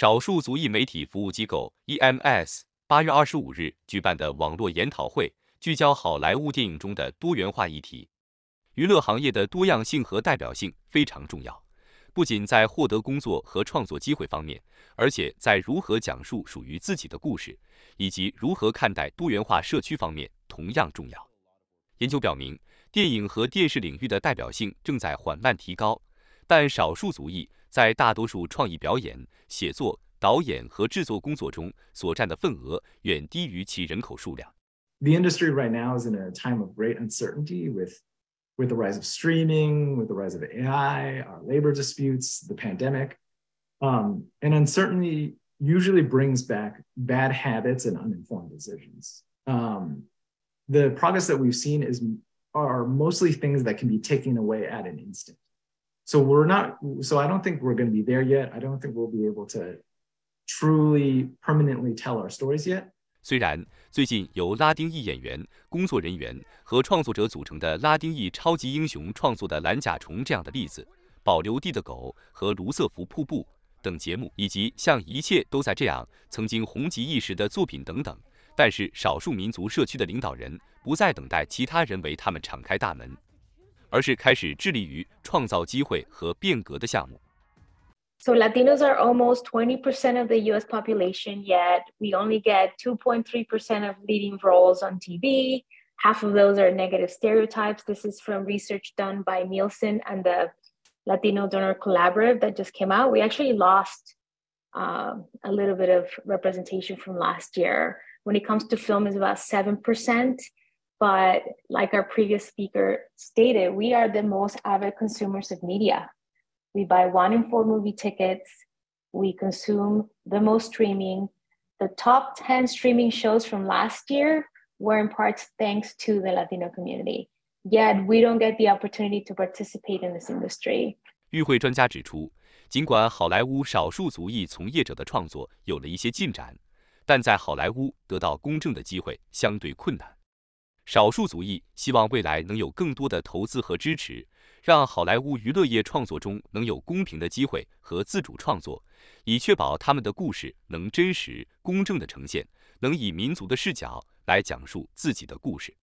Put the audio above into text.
少数族裔媒体服务机构 EMS 八月二十五日举办的网络研讨会，聚焦好莱坞电影中的多元化议题。娱乐行业的多样性和代表性非常重要，不仅在获得工作和创作机会方面，而且在如何讲述属于自己的故事，以及如何看待多元化社区方面同样重要。研究表明，电影和电视领域的代表性正在缓慢提高，但少数族裔在大多数创意表演、写作、导演和制作工作中所占的份额远低于其人口数量。The industry right now is in a time of great uncertainty with with the rise of streaming, with the rise of AI, our labor disputes, the pandemic. Um, and uncertainty usually brings back bad habits and uninformed decisions. Um, the progress that we've seen is are mostly things that can be taken away at an instant. So we're not. So I don't think we're going to be there yet. I don't think we'll be able to truly permanently tell our stories yet. 虽然最近由拉丁裔演员、工作人员和创作者组成的拉丁裔超级英雄创作的《蓝甲虫》这样的例子，《保留地的狗》和《卢瑟福瀑布》等节目，以及像《一切都在这样》曾经红极一时的作品等等，但是少数民族社区的领导人不再等待其他人为他们敞开大门，而是开始致力于创造机会和变革的项目。So Latinos are almost 20% of the US population, yet we only get 2.3% of leading roles on TV. Half of those are negative stereotypes. This is from research done by Nielsen and the Latino Donor Collaborative that just came out. We actually lost um, a little bit of representation from last year. When it comes to film, it's about 7%. But like our previous speaker stated, we are the most avid consumers of media. We buy one in four movie tickets. We consume the most streaming. The top 10 streaming shows from last year were in parts thanks to the Latino community. Yet we don't get the opportunity to participate in this industry. 与会专家指出，尽管好莱坞少数族裔从业者的创作有了一些进展，但在好莱坞得到公正的机会相对困难。 少数族裔希望未来能有更多的投资和支持，让好莱坞娱乐业创作中能有公平的机会和自主创作，以确保他们的故事能真实、公正的呈现，能以民族的视角来讲述自己的故事。